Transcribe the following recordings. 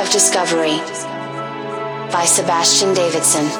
Of Discovery by Sebastian Davidson.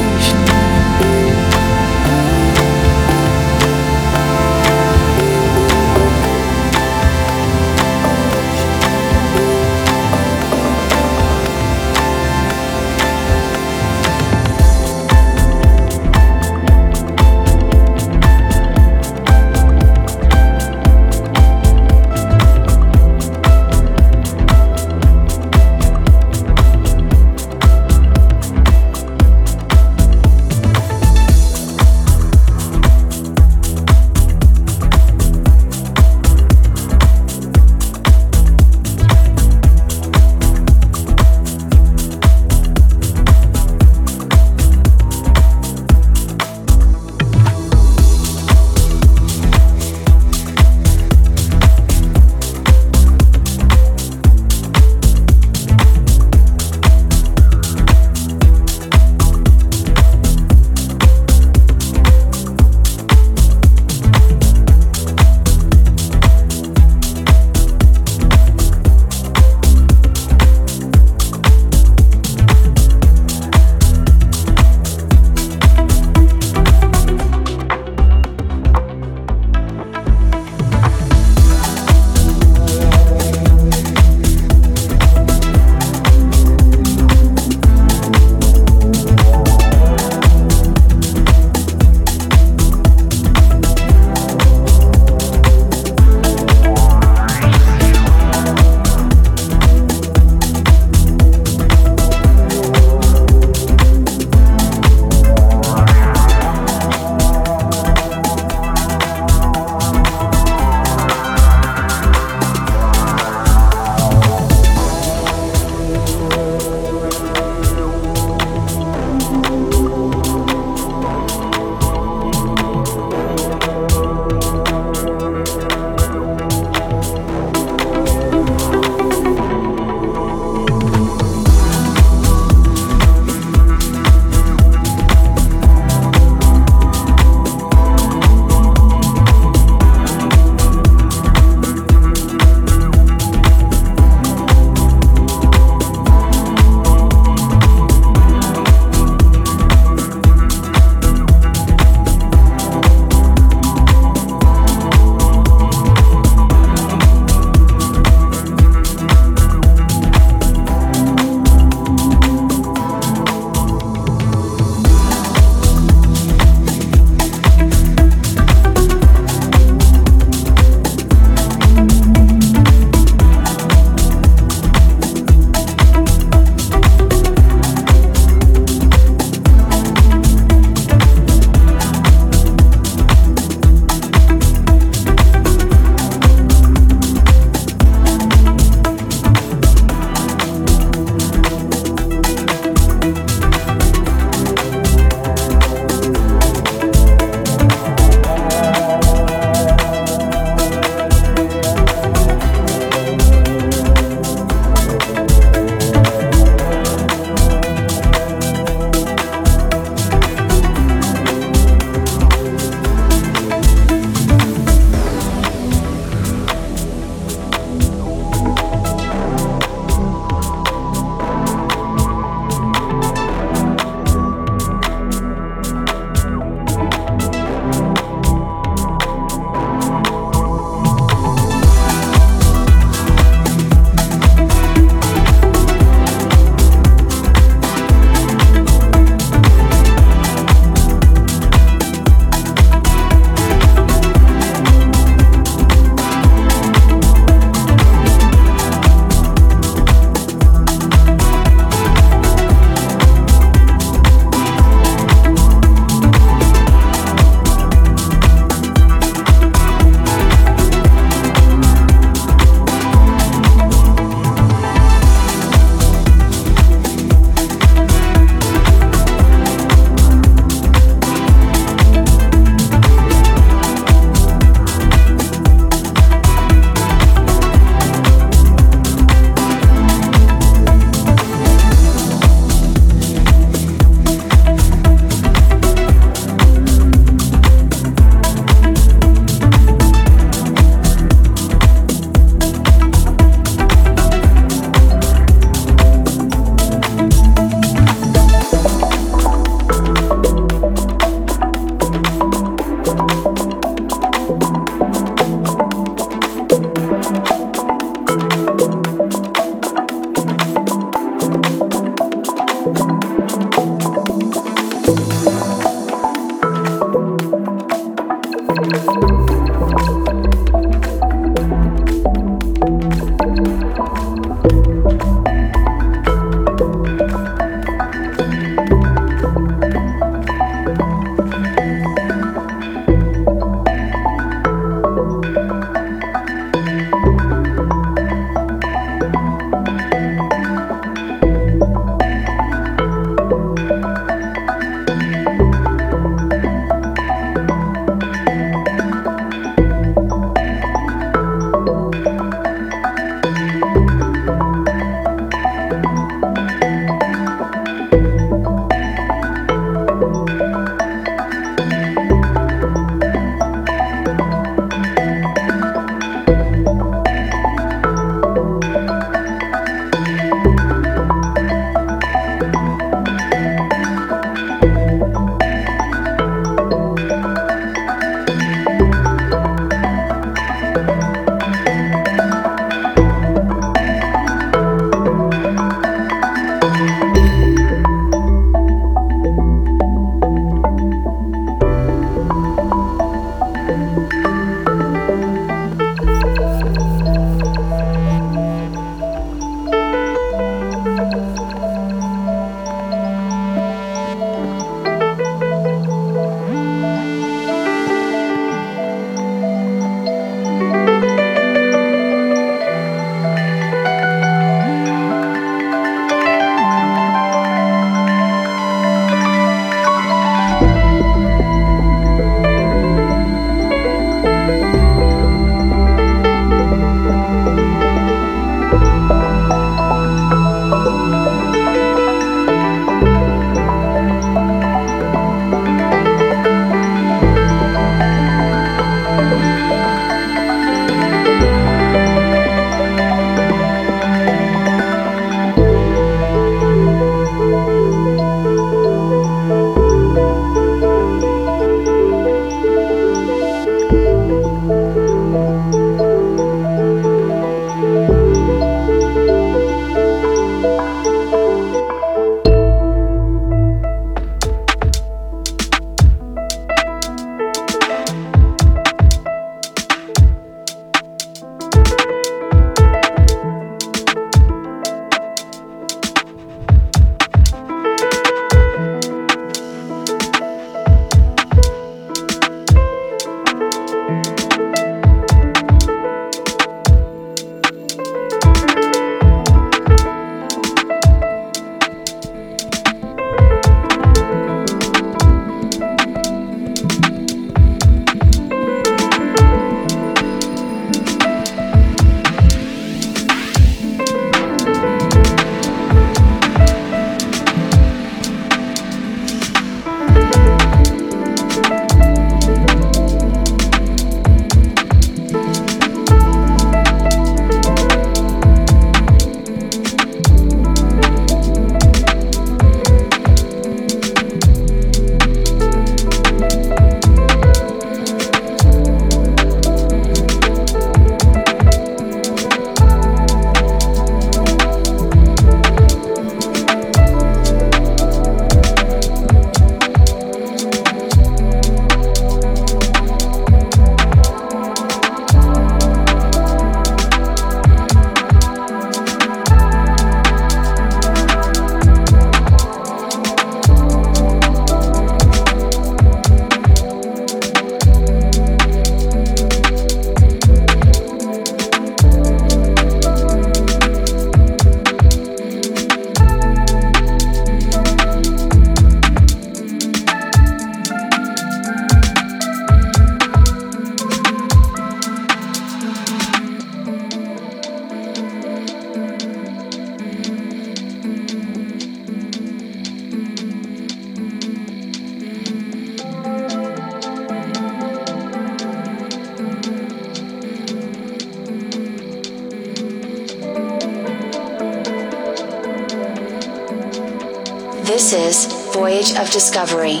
Of Discovery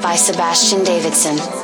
by Sebastian Davidson.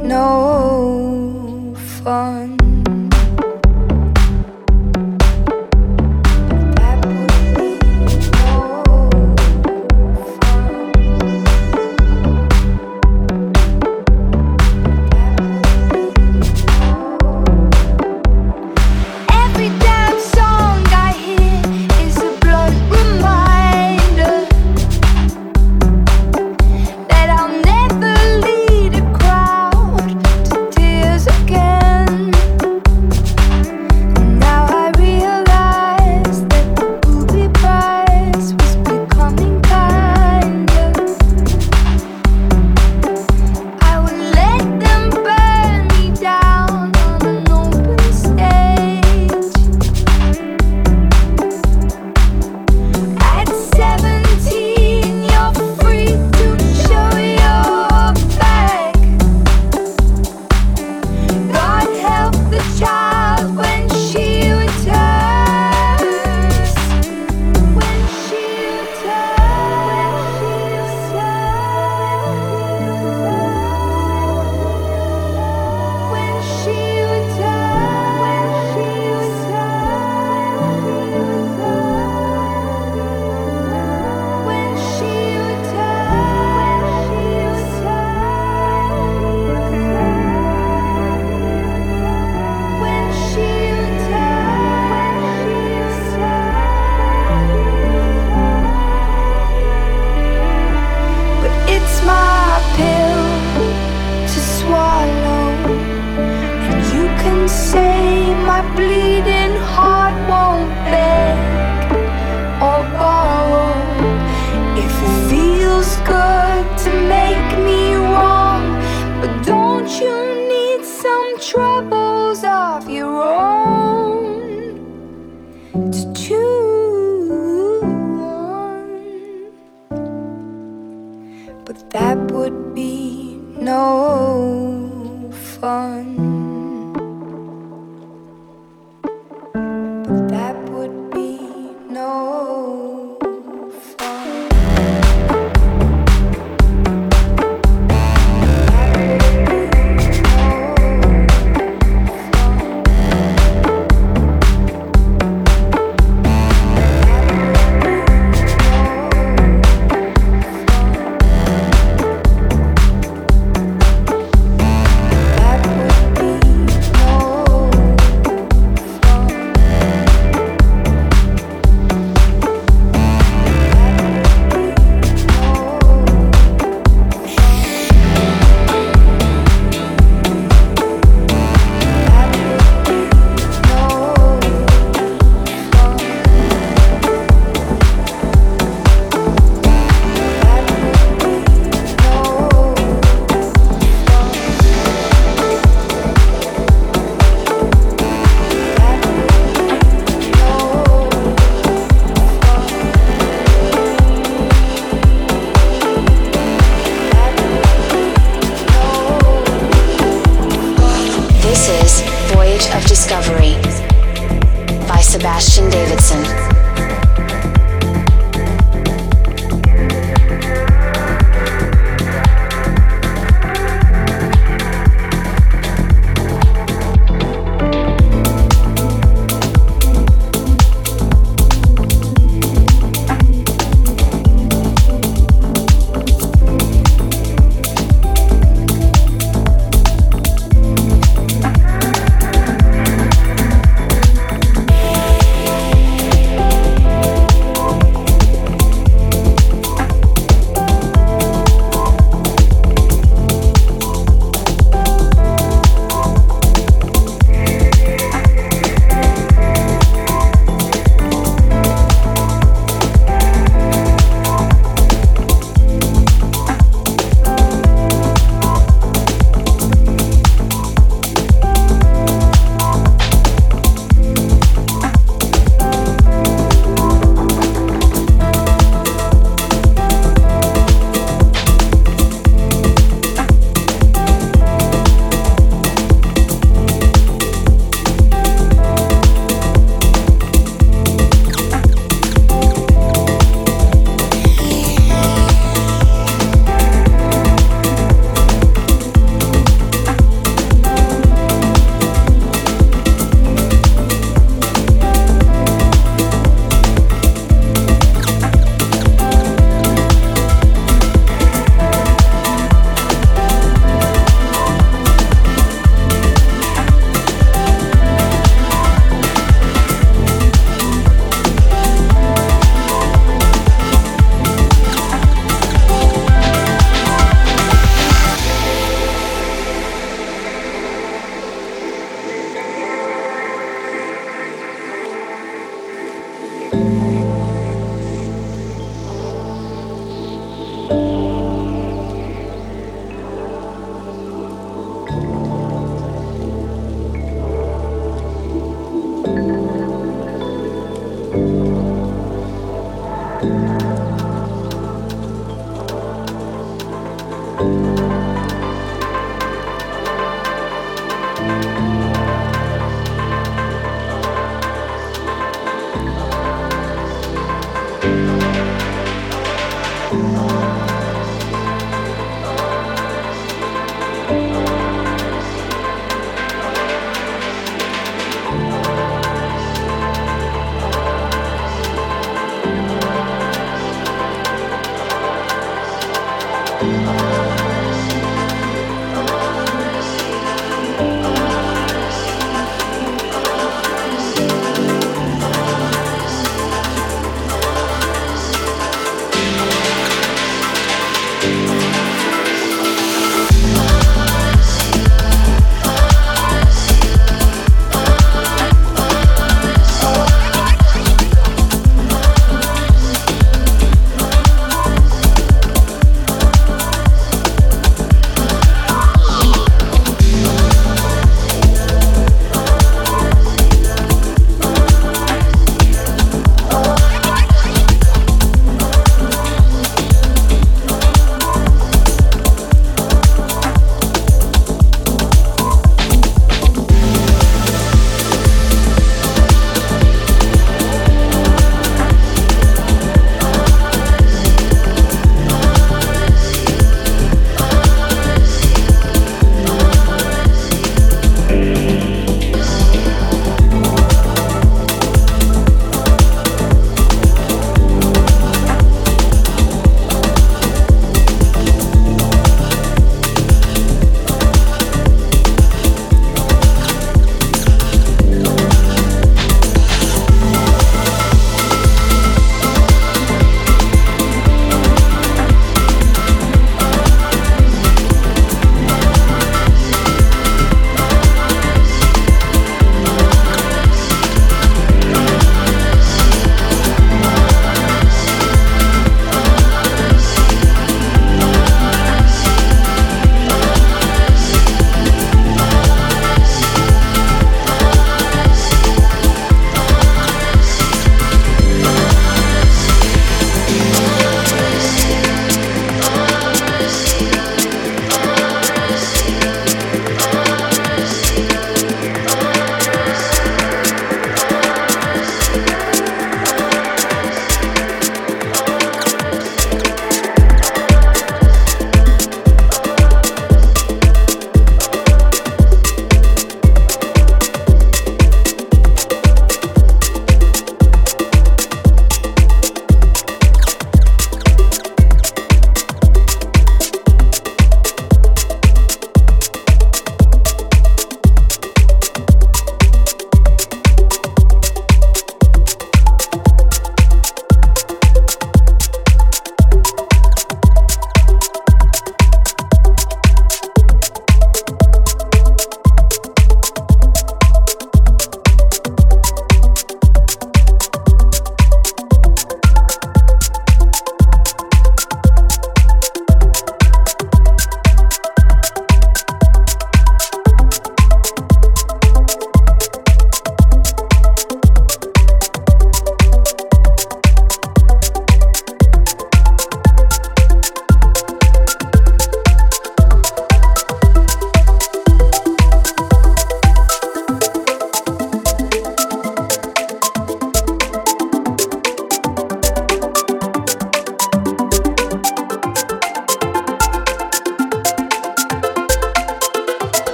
Every damn